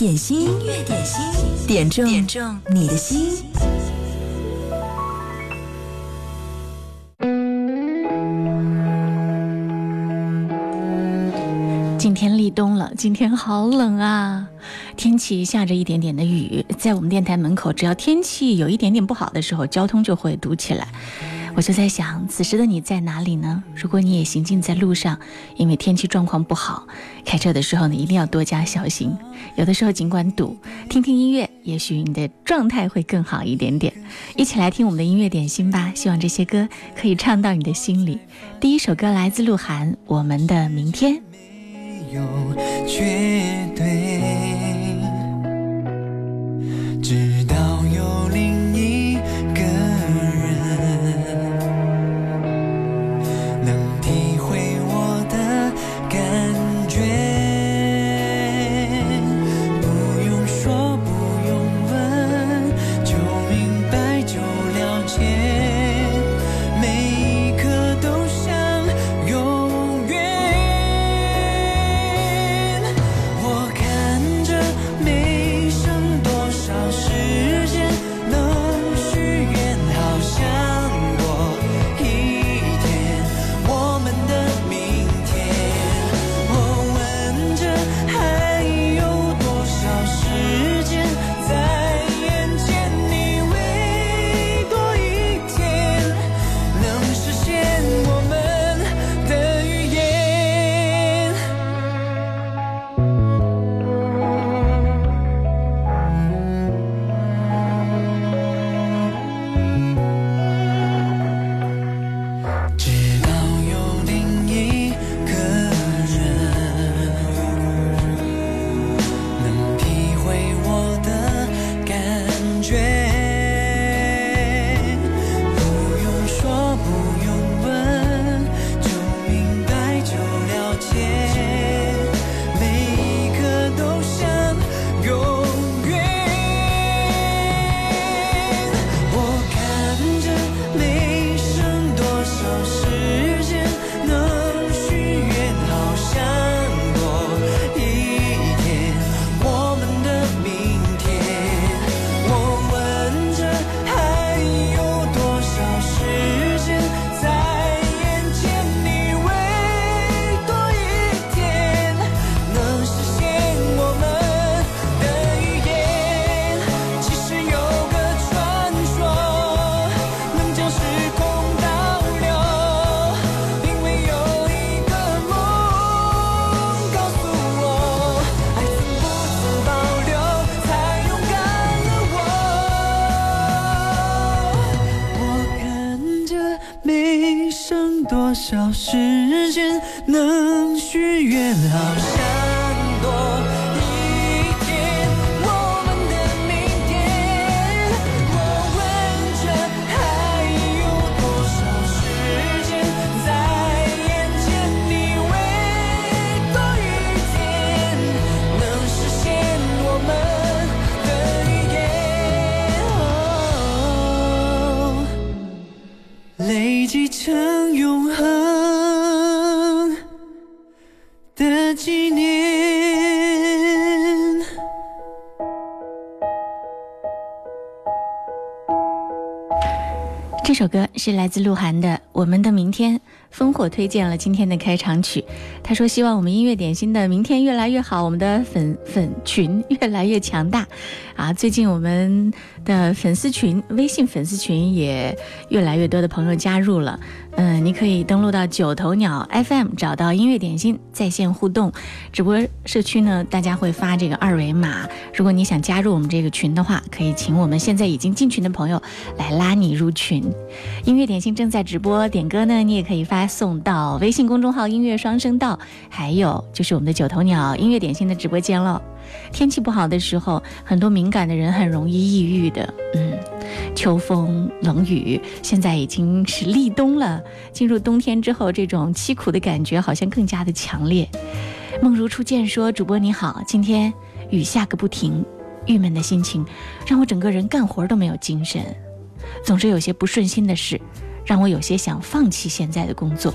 点心，音乐点心，点中点中你的心。今天立冬了，今天好冷啊！天气下着一点点的雨，在我们电台门口，只要天气有一点点不好的时候，交通就会堵起来。我就在想，此时的你在哪里呢？如果你也行进在路上，因为天气状况不好，开车的时候呢，一定要多加小心。有的时候尽管堵，听听音乐，也许你的状态会更好一点点。一起来听我们的音乐点心吧，希望这些歌可以唱到你的心里。第一首歌来自鹿晗，《我们的明天》。没有绝对，直少时间能许愿，好想这首歌是来自鹿晗的《我们的明天》，烽火推荐了今天的开场曲。他说希望我们音乐点心的明天越来越好，我们的粉粉群越来越强大。啊，最近我们的粉丝群，微信粉丝群也越来越多的朋友加入了。嗯，你可以登录到九头鸟 FM 找到音乐点心在线互动直播社区呢，大家会发这个二维码。如果你想加入我们这个群的话，可以请我们现在已经进群的朋友来拉你入群。音乐点心正在直播，点歌呢，你也可以发送到微信公众号“音乐双声道”，还有就是我们的九头鸟音乐点心的直播间喽。天气不好的时候，很多敏感的人很容易抑郁的。嗯，秋风冷雨，现在已经是立冬了。进入冬天之后，这种凄苦的感觉好像更加的强烈。梦如初见说：“主播你好，今天雨下个不停，郁闷的心情让我整个人干活都没有精神，总是有些不顺心的事，让我有些想放弃现在的工作，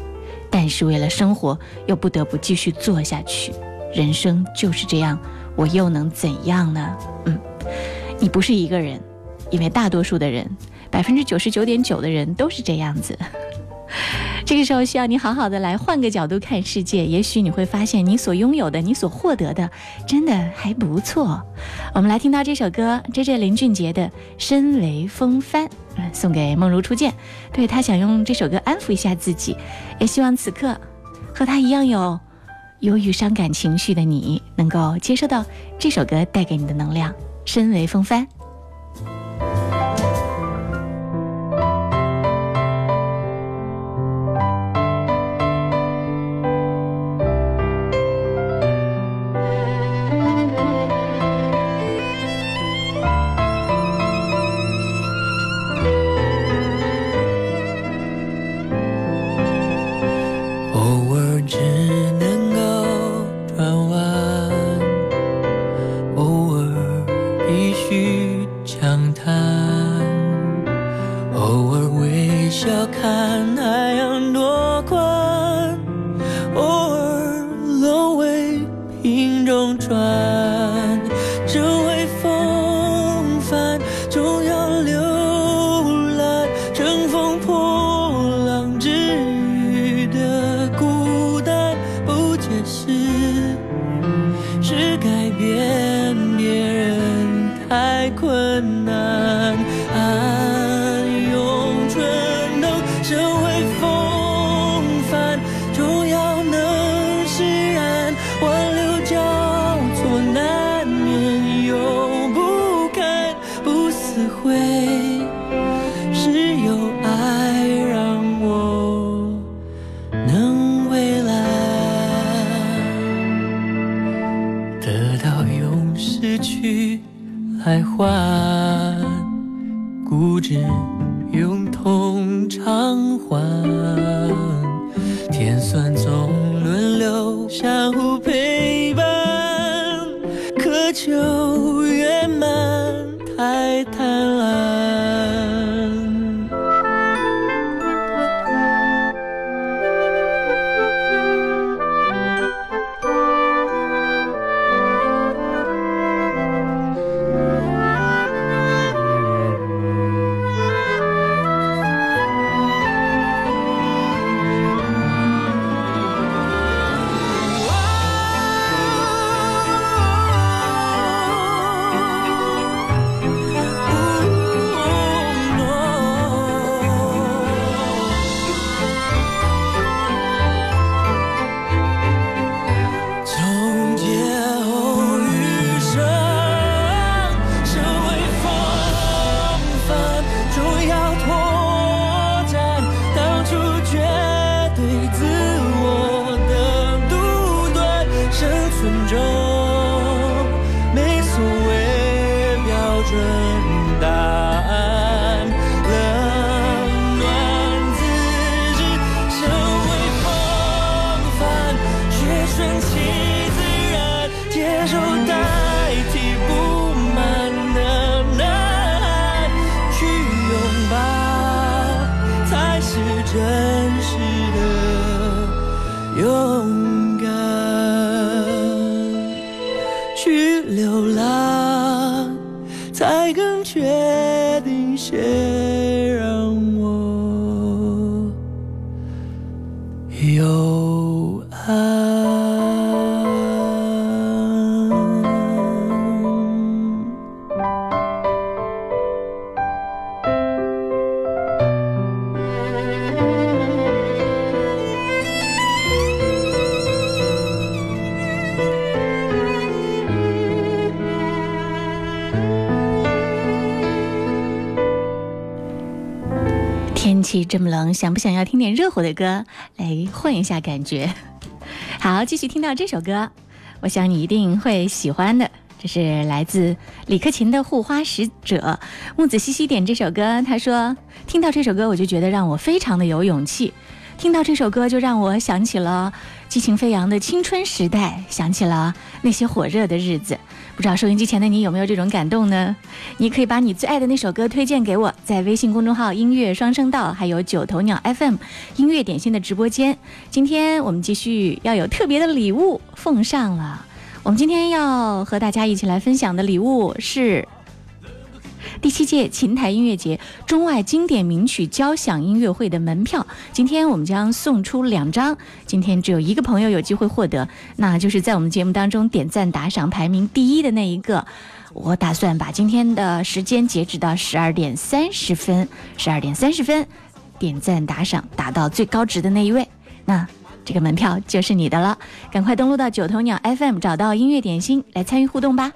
但是为了生活又不得不继续做下去。人生就是这样我又能怎样呢？嗯，你不是一个人，因为大多数的人，百分之九十九点九的人都是这样子。这个时候需要你好好的来换个角度看世界，也许你会发现你所拥有的、你所获得的，真的还不错。我们来听到这首歌，这是林俊杰的《身为风帆》，送给梦如初见。对他想用这首歌安抚一下自己，也希望此刻和他一样有忧郁、伤感情绪的你，能够接收到这首歌带给你的能量。身为风帆。天气这么冷，想不想要听点热乎的歌来换一下感觉？好，继续听到这首歌，我想你一定会喜欢的。这是来自李克勤的《护花使者》，木子西西点这首歌，他说听到这首歌我就觉得让我非常的有勇气，听到这首歌就让我想起了激情飞扬的青春时代，想起了那些火热的日子。不知道收音机前的你有没有这种感动呢？你可以把你最爱的那首歌推荐给我，在微信公众号“音乐双声道”还有九头鸟 FM 音乐点心的直播间。今天我们继续要有特别的礼物奉上了。我们今天要和大家一起来分享的礼物是第七届琴台音乐节中外经典名曲交响音乐会的门票。今天我们将送出两张，今天只有一个朋友有机会获得，那就是在我们节目当中点赞打赏排名第一的那一个。我打算把今天的时间截止到十二点三十分，十二点三十分，点赞打赏打到最高值的那一位，那这个门票就是你的了。赶快登录到九头鸟 FM，找到音乐点心来参与互动吧。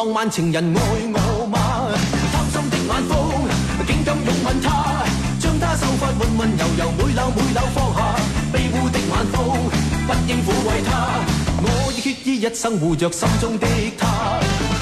浪漫情人爱我吗？贪心的晚风竟敢拥吻她，将她秀发温温柔柔每缕每缕放下，卑污的晚风不应抚慰她，我以決意一生护着心中的她。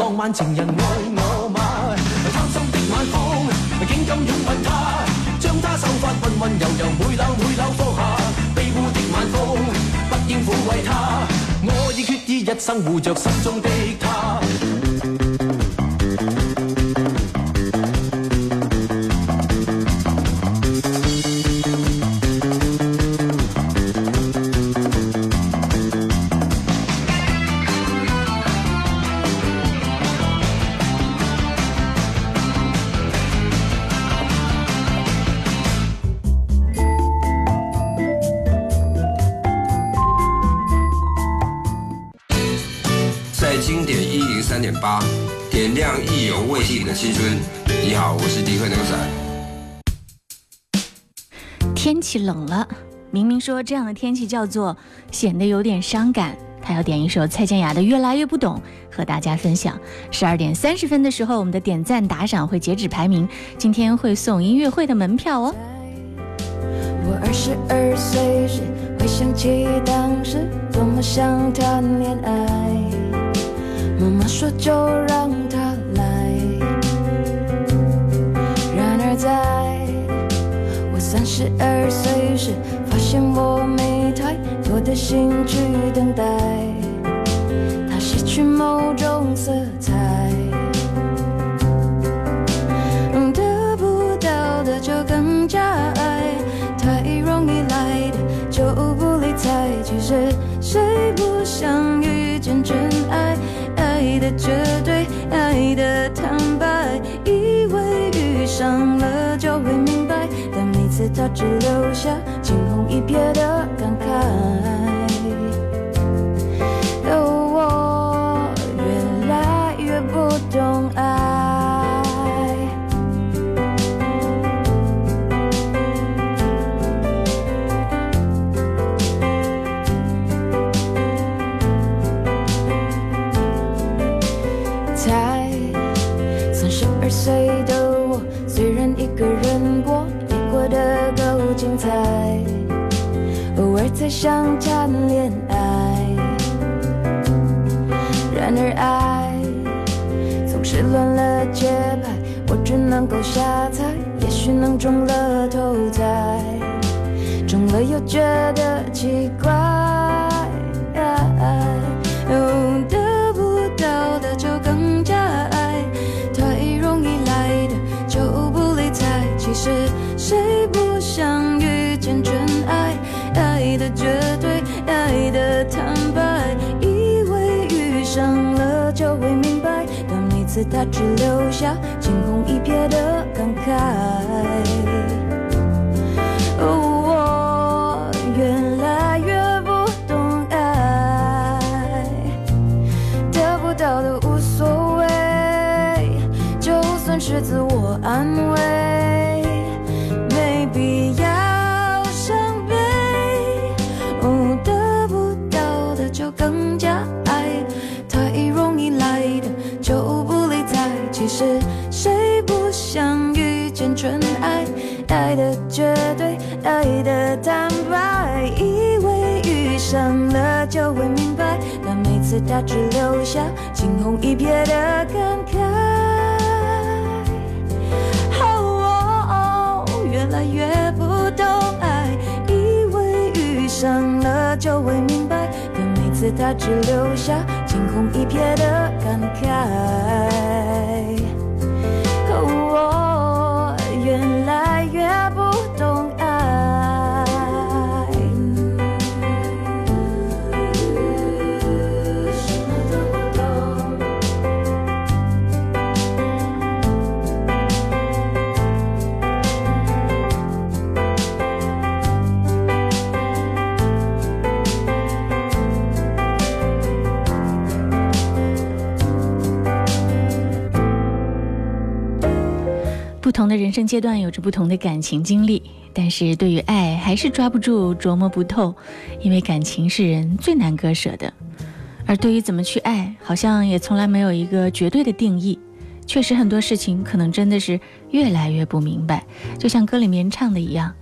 浪漫情人爱我吗？贪心的晚风竟敢拥吻他，将他秀发温温柔柔每缕每缕放下，卑污的晚风不应抚慰他，我已决意一生护着心中的他。气冷了，明明说这样的天气叫做显得有点伤感。他要点一首蔡健雅的《越来越不懂》和大家分享。十二点三十分的时候，我们的点赞打赏会截止排名，今天会送音乐会的门票哦。我二十二岁时，回想起当时多么想谈恋爱。妈妈说就让他来。然而在三十二岁时，发现我没太多的心去等待，它失去某种色彩。得不到的就更加爱，太容易来的就不理睬。其实谁不想遇见真爱？爱的绝对，他只留下惊鸿一瞥的感慨。想谈恋爱，然而爱总是乱了节拍，我只能够瞎猜，也许能中了头彩，中了又觉得奇怪。次他只留下惊鸿一瞥的感慨。爱的绝对，爱的坦白，以为遇上了就会明白，但每次他只留下惊鸿一瞥的感慨。哦，越来越不懂爱，以为遇上了就会明白，但每次他只留下惊鸿一瞥的感慨。同的人生阶段有着不同的感情经历，但是对于爱还是抓不住、琢磨不透，因为感情是人最难割舍的。而对于怎么去爱，好像也从来没有一个绝对的定义。确实，很多事情可能真的是越来越不明白。就像歌里面唱的一样，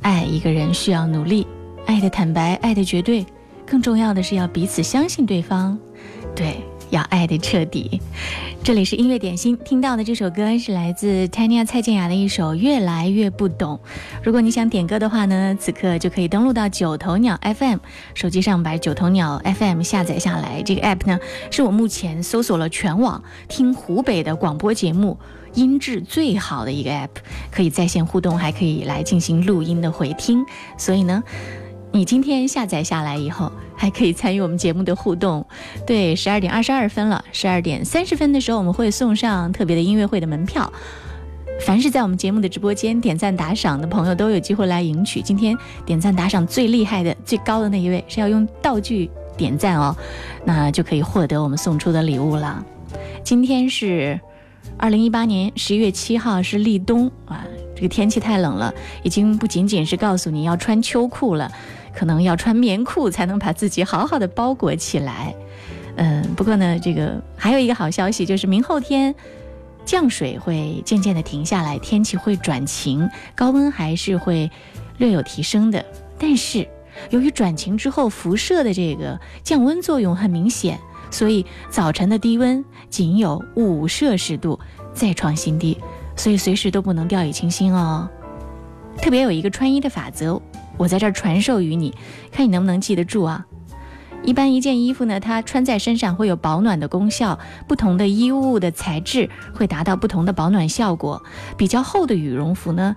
爱一个人需要努力，爱的坦白，爱的绝对，更重要的是要彼此相信对方。对，要爱的彻底。这里是音乐点心，听到的这首歌是来自 Tanya 蔡健雅的一首《越来越不懂》。如果你想点歌的话呢，此刻就可以登录到九头鸟 FM，手机上把九头鸟 FM 下载下来。这个 app 呢，是我目前搜索了全网听湖北的广播节目音质最好的一个 app，可以在线互动，还可以来进行录音的回听。所以呢。你今天下载下来以后，还可以参与我们节目的互动。对，十二点二十二分了，十二点三十分的时候，我们会送上特别的音乐会的门票。凡是在我们节目的直播间点赞打赏的朋友，都有机会来赢取。今天点赞打赏最厉害的、最高的那一位是要用道具点赞哦，那就可以获得我们送出的礼物了。今天是二零一八年十一月七号，是立冬啊。这个天气太冷了，已经不仅仅是告诉你要穿秋裤了。可能要穿棉裤才能把自己好好的包裹起来。嗯，不过呢，这个还有一个好消息，就是明后天降水会渐渐的停下来，天气会转晴，高温还是会略有提升的。但是由于转晴之后辐射的这个降温作用很明显，所以早晨的低温仅有五摄氏度，再创新低，所以随时都不能掉以轻心哦。特别有一个穿衣的法则。我在这儿传授于你，看你能不能记得住啊！一般一件衣服呢，它穿在身上会有保暖的功效，不同的衣物的材质会达到不同的保暖效果。比较厚的羽绒服呢，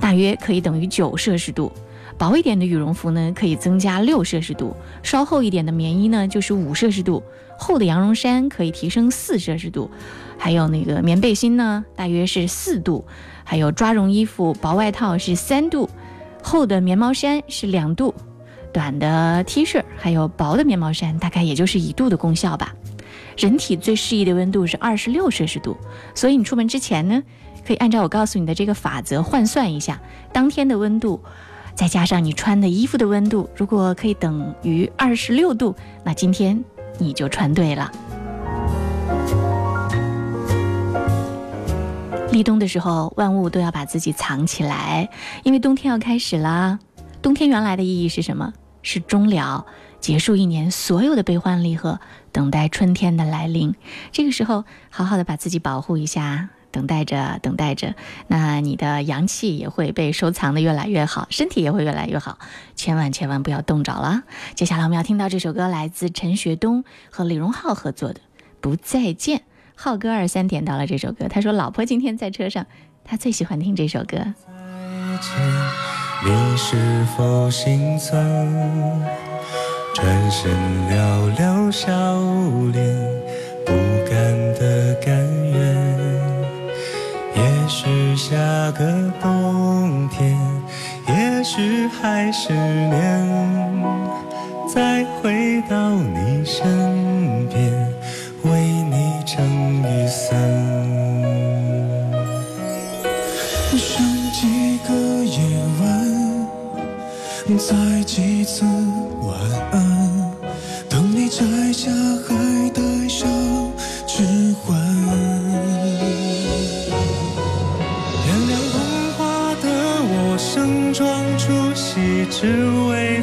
大约可以等于九摄氏度；薄一点的羽绒服呢，可以增加六摄氏度；稍厚一点的棉衣呢，就是五摄氏度；厚的羊绒衫可以提升四摄氏度；还有那个棉背心呢，大约是四度；还有抓绒衣服、薄外套是三度。厚的棉毛衫是两度，短的 T 恤还有薄的棉毛衫大概也就是一度的功效吧。人体最适宜的温度是二十六摄氏度，所以你出门之前呢，可以按照我告诉你的这个法则换算一下当天的温度，再加上你穿的衣服的温度，如果可以等于二十六度，那今天你就穿对了。立冬的时候，万物都要把自己藏起来，因为冬天要开始啦。冬天原来的意义是什么？是终了，结束一年所有的悲欢离合，等待春天的来临。这个时候，好好的把自己保护一下，等待着，等待着，那你的阳气也会被收藏的越来越好，身体也会越来越好。千万千万不要冻着了。接下来我们要听到这首歌，来自陈学冬和李荣浩合作的《不再见》。浩哥二三点到了这首歌他说老婆今天在车上他最喜欢听这首歌。再见你是否心酸转身寥寥笑脸不甘的甘愿也许下个冬天也许还十年再回到你身边。撑雨伞。剩几个夜晚，再几次晚安，等你摘下还戴上指环。点亮捧花的我，盛装出席，只为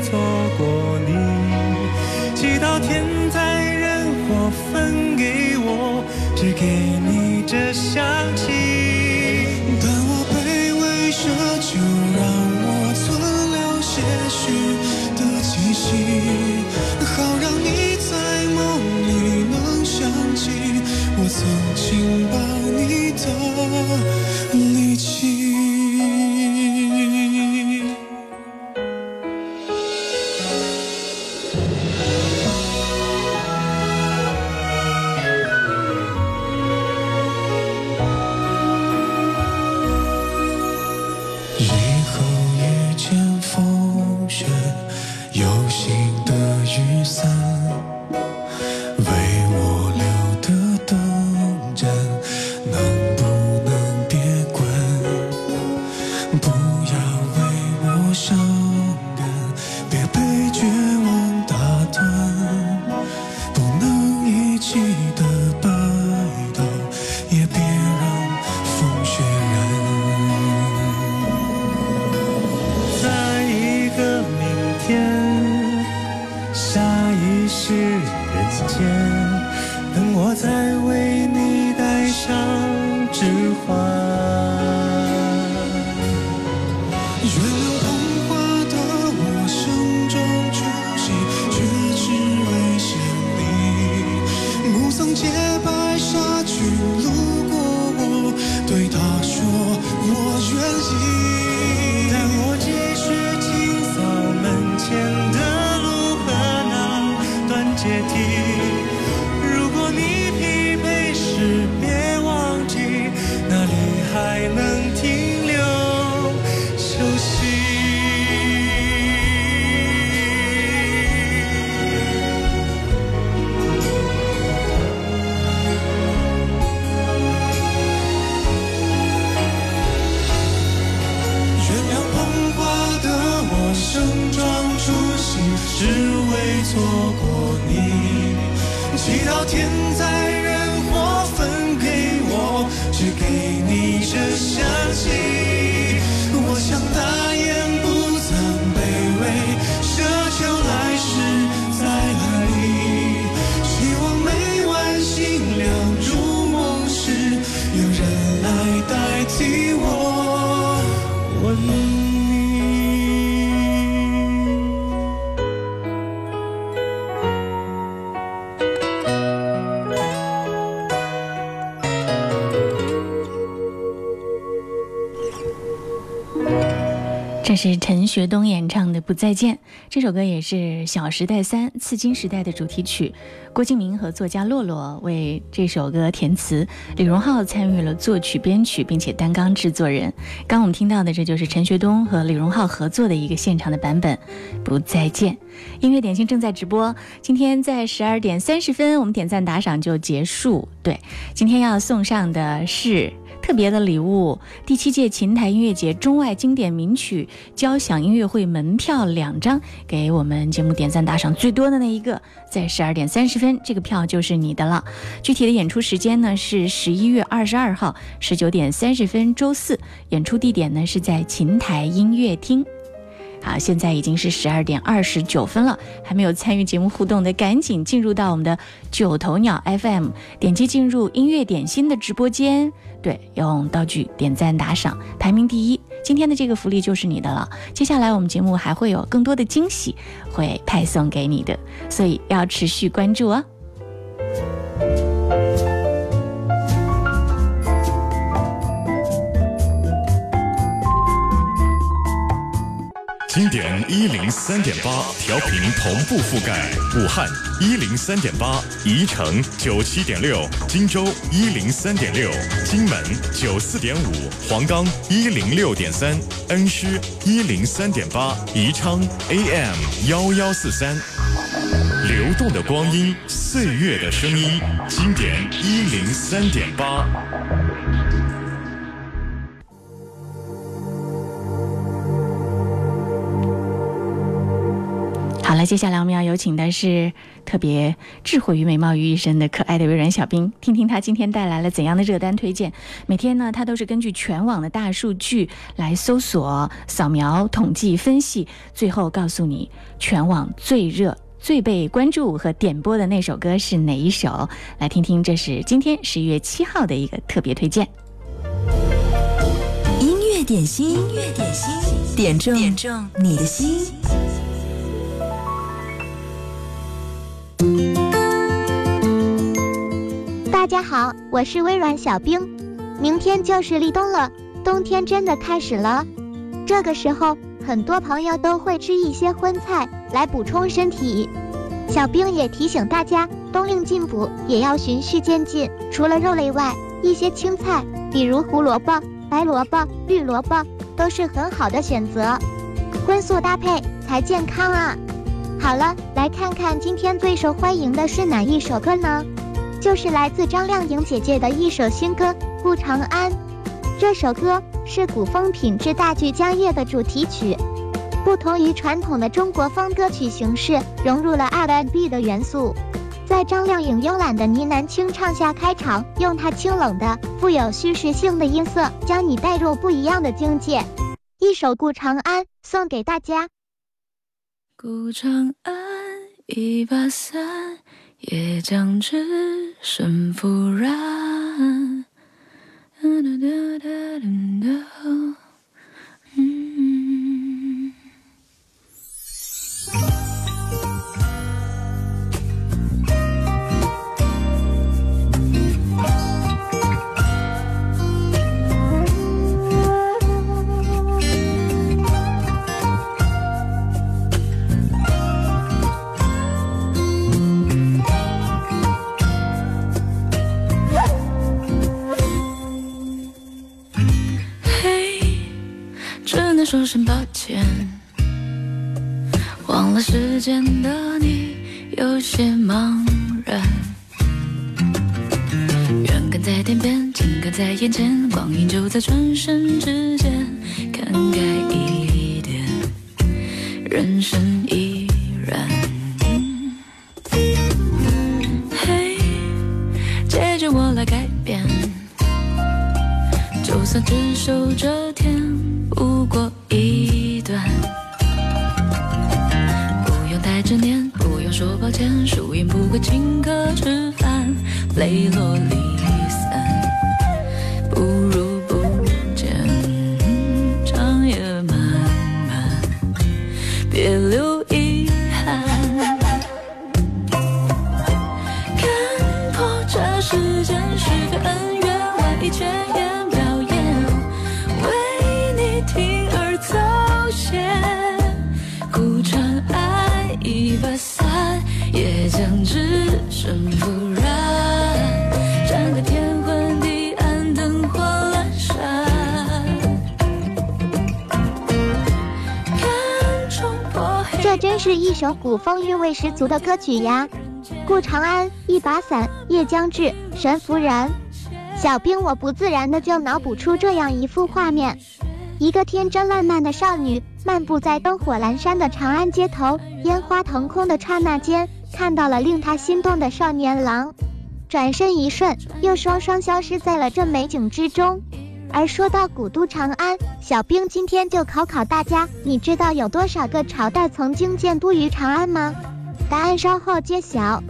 学冬演唱的《不再见》，这首歌也是《小时代三》刺金时代的主题曲。郭敬明和作家洛洛为这首歌填词，李荣浩参与了作曲、编曲，并且担纲制作人。刚我们听到的，这就是陈学冬和李荣浩合作的一个现场的版本，《不再见》。音乐点心正在直播，今天在十二点三十分，我们点赞打赏就结束。对，今天要送上的是。特别的礼物，第七届琴台音乐节中外经典名曲交响音乐会门票两张，给我们节目点赞打赏最多的那一个，在十二点三十分，这个票就是你的了。具体的演出时间呢是十一月二十二号十九点三十分，周四，演出地点呢是在琴台音乐厅。啊，现在已经是十二点二十九分了，还没有参与节目互动的，赶紧进入到我们的九头鸟 FM，点击进入音乐点心的直播间，对，用道具点赞打赏，排名第一。今天的这个福利就是你的了。接下来我们节目还会有更多的惊喜会派送给你的，所以要持续关注哦。经典一零三点八，调频同步覆盖武汉一零三点八，宜城九七点六，荆州一零三点六，荆门九四点五，黄冈一零六点三，恩施一零三点八，宜昌 AM 幺幺四三。流动的光阴，岁月的声音，经典一零三点八。好了，接下来我们要有请的是特别智慧与美貌于一身的可爱的微软小冰，听听他今天带来了怎样的热单推荐。每天呢，他都是根据全网的大数据来搜索、扫描、统计、分析，最后告诉你全网最热、最被关注和点播的那首歌是哪一首。来听听，这是今天十一月七号的一个特别推荐。音乐点心，音乐点心，点中点中你的心。大家好，我是微软小冰。明天就是立冬了，冬天真的开始了。这个时候，很多朋友都会吃一些荤菜来补充身体。小冰也提醒大家，冬令进补也要循序渐进。除了肉类外，一些青菜，比如胡萝卜、白萝卜、绿萝卜，都是很好的选择。荤素搭配才健康啊！好了，来看看今天最受欢迎的是哪一首歌呢？就是来自张靓颖姐姐的一首新歌《顾长安》。这首歌是古风品质大剧《江夜》的主题曲，不同于传统的中国风歌曲形式，融入了 R&B 的元素。在张靓颖慵懒的呢喃清唱下开场，用她清冷的、富有叙事性的音色，将你带入不一样的境界。一首《顾长安》送给大家。顾长安，一把伞，也将只，身复然。嗯说声抱歉，忘了时间的你有些茫然。远看在天边，近看在眼前，光阴就在转身之间，看开一点，人生依然。嘿，借着我来改变。就算只守这天，用说抱歉，输赢不会请客吃饭，泪落离古风韵味十足的歌曲呀！顾长安，一把伞，夜将至，神服然。小兵，我不自然的就脑补出这样一幅画面：一个天真烂漫的少女，漫步在灯火阑珊的长安街头，烟花腾空的刹那间，看到了令她心动的少年郎，转身一瞬，又双双消失在了这美景之中。而说到古都长安，小兵今天就考考大家，你知道有多少个朝代曾经建都于长安吗？答案稍后揭晓。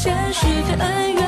前世的恩怨。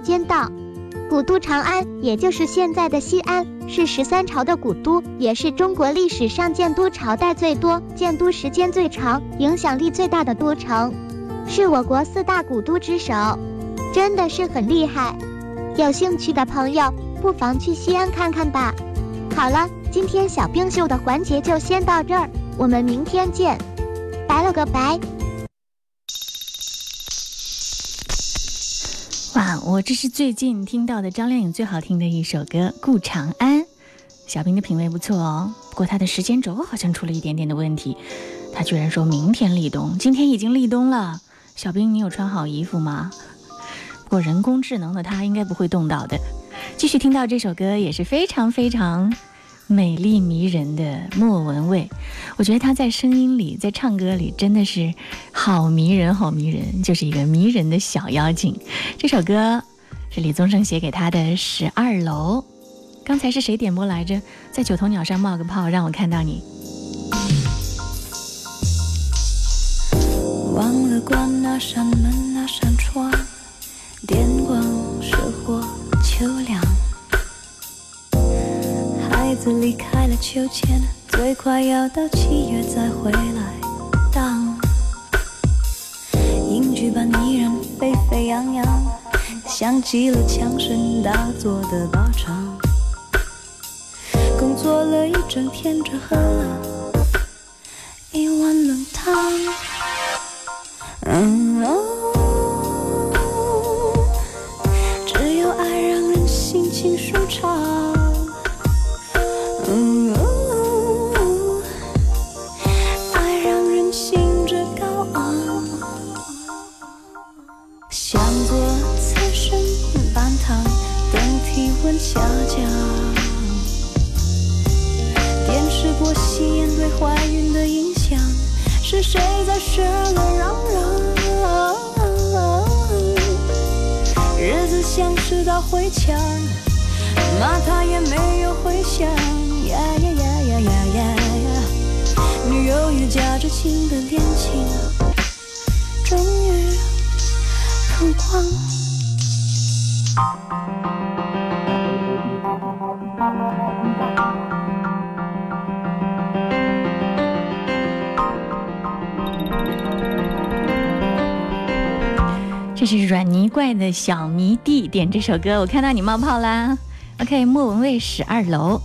间到。古都长安，也就是现在的西安，是十三朝的古都，也是中国历史上建都朝代最多、建都时间最长、影响力最大的都城，是我国四大古都之首，真的是很厉害。有兴趣的朋友，不妨去西安看看吧。好了，今天小冰秀的环节就先到这儿，我们明天见，拜了个拜。我这是最近听到的张靓颖最好听的一首歌《顾长安》。小兵的品味不错哦，不过他的时间轴好像出了一点点的问题。他居然说明天立冬，今天已经立冬了。小兵，你有穿好衣服吗？不过人工智能的他应该不会冻到的。继续听到这首歌也是非常非常美丽迷人的莫文蔚，我觉得她在声音里，在唱歌里真的是好迷人，好迷人，就是一个迷人的小妖精。这首歌是李宗盛写给他的《十二楼》。刚才是谁点播来着？在九头鸟上冒个泡，让我看到你。忘了关那扇门，那扇窗，电光石火，秋凉。孩子离开了秋千，最快要到七月再回来。当影剧般依然沸沸扬扬，像极了枪声大作的靶场。工作了一整天，只喝了一首歌，我看到你冒泡啦。OK，莫文蔚《十二楼》。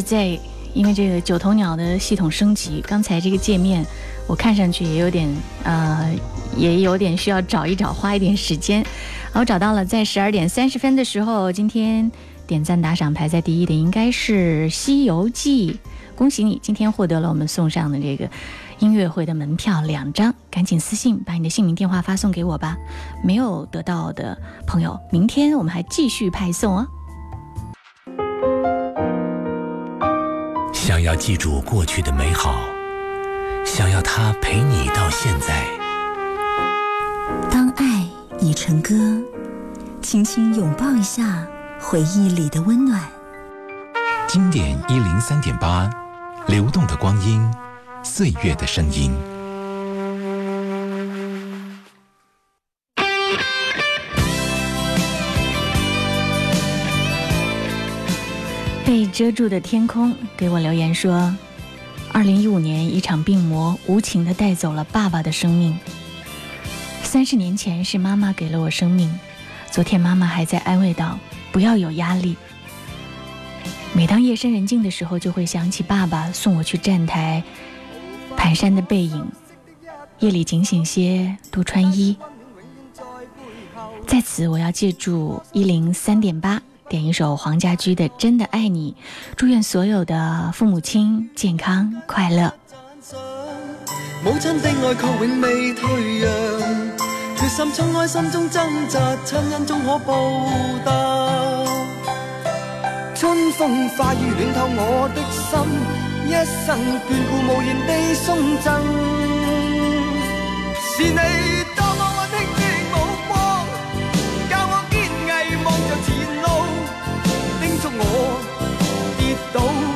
在因为这个九头鸟的系统升级，刚才这个界面我看上去也有点呃，也有点需要找一找，花一点时间。好，找到了，在十二点三十分的时候，今天点赞打赏排在第一的应该是《西游记》，恭喜你，今天获得了我们送上的这个音乐会的门票两张，赶紧私信把你的姓名电话发送给我吧。没有得到的朋友，明天我们还继续派送哦。想要记住过去的美好，想要它陪你到现在。当爱已成歌，轻轻拥抱一下回忆里的温暖。经典一零三点八，流动的光阴，岁月的声音。被遮住的天空给我留言说：“二零一五年，一场病魔无情地带走了爸爸的生命。三十年前是妈妈给了我生命，昨天妈妈还在安慰道：不要有压力。每当夜深人静的时候，就会想起爸爸送我去站台，蹒跚的背影。夜里警醒些，多穿衣。在此，我要借助一零三点八。”点一首黄家驹的《真的爱你》，祝愿所有的父母亲健康快乐。母亲的爱却永未退让，决心冲开心中挣扎，亲恩终可报答。春风化雨暖透我的心，一生眷顾无言地送赠，是你。我跌倒。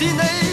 是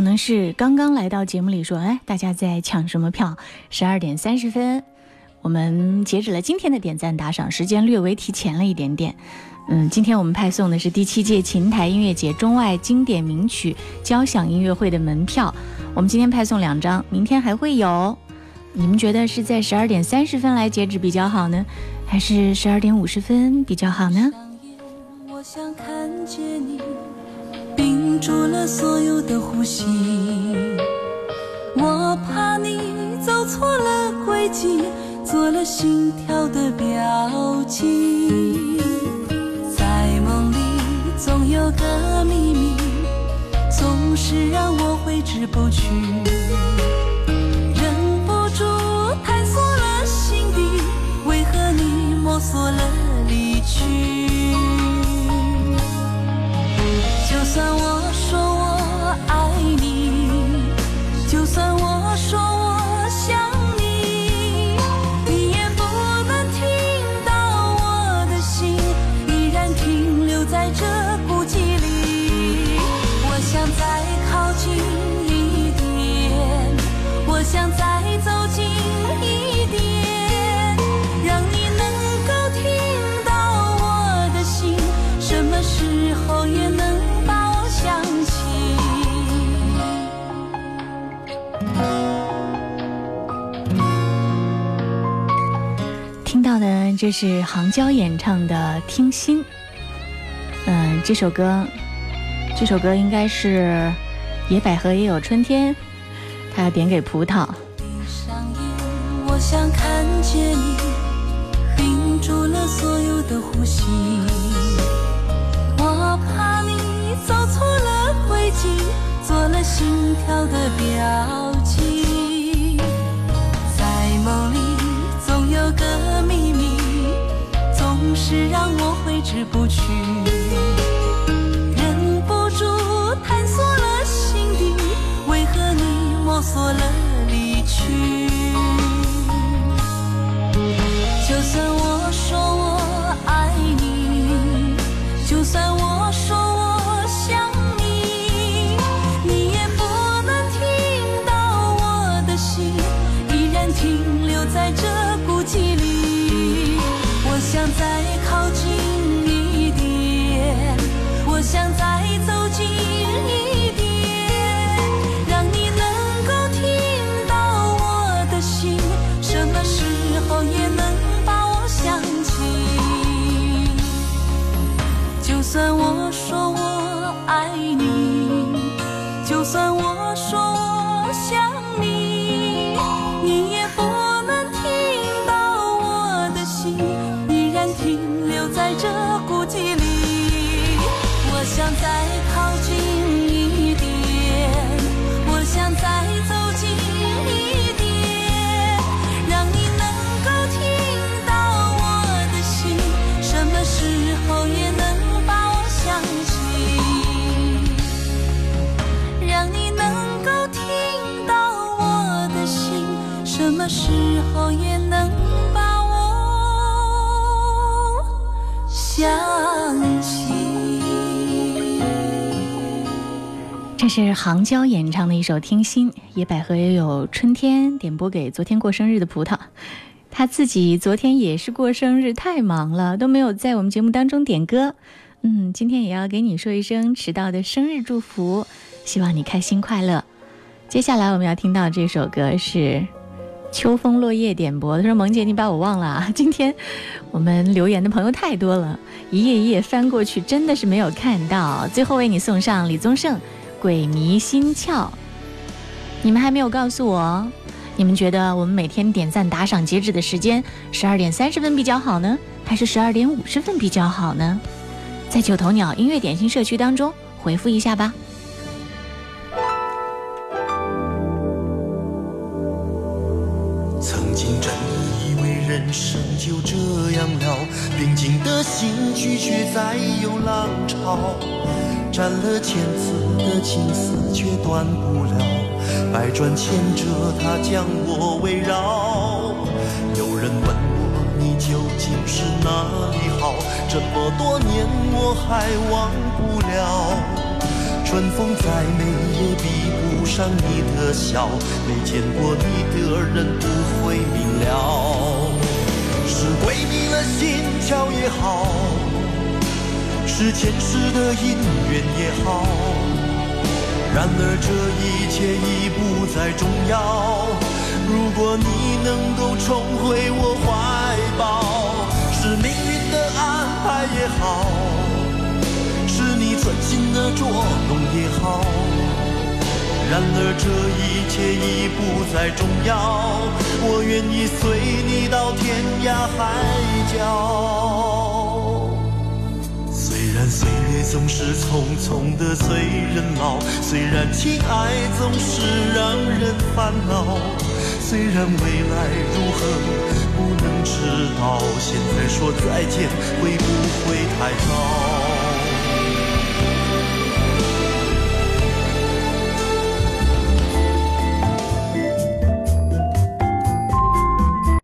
可能是刚刚来到节目里说，哎，大家在抢什么票？十二点三十分，我们截止了今天的点赞打赏时间，略微提前了一点点。嗯，今天我们派送的是第七届琴台音乐节中外经典名曲交响音乐会的门票，我们今天派送两张，明天还会有。你们觉得是在十二点三十分来截止比较好呢，还是十二点五十分比较好呢？我想看，住了所有的呼吸。我怕你走错了轨迹，做了心跳的标记。在梦里总有个秘密，总是让我挥之不去。忍不住探索了心底，为何你摸索了离去？算我到的这是杭娇演唱的《听心》。嗯，这首歌，这首歌应该是《野百合也有春天》，他要点给葡萄。闭上眼，我想看见你，屏住了所有的呼吸。我怕你走错了轨迹，做了心跳的标记。个秘密，总是让我挥之不去。忍不住探索了心底，为何你摸索了离去？就算我说我想再靠近一点，我想再走近一点，让你能够听到我的心，什么时候也能把我想起，让你能够听到我的心，什么时是杭娇演唱的一首《听心》，野百合也有春天点播给昨天过生日的葡萄。他自己昨天也是过生日，太忙了，都没有在我们节目当中点歌。嗯，今天也要给你说一声迟到的生日祝福，希望你开心快乐。接下来我们要听到这首歌是秋风落叶点播。他说：“萌姐，你把我忘了啊！今天我们留言的朋友太多了，一页一页翻过去，真的是没有看到。最后为你送上李宗盛《鬼迷心窍》。你们还没有告诉我，你们觉得我们每天点赞打赏截止的时间，十二点三十分比较好呢，还是十二点五十分比较好呢？在九头鸟音乐点心社区当中回复一下吧。曾经真以为人生就这样了，平静的心拒绝再有浪潮。斩了千次的情丝却断不了，百转千折它将我围绕。有人问我你究竟是哪里好？这么多年我还忘不了。春风再美也比不上你的笑，没见过你的人不会明了。是鬼迷了心窍也好，是前世的因缘也好，然而这一切已不再重要。如果你能够重回我怀抱，是命运的安排也好，是你存心的捉弄也好。然而这一切已不再重要，我愿意随你到天涯海角。虽然岁月总是匆匆的催人老，虽然情爱总是让人烦恼，虽然未来如何不能知道，现在说再见会不会太早？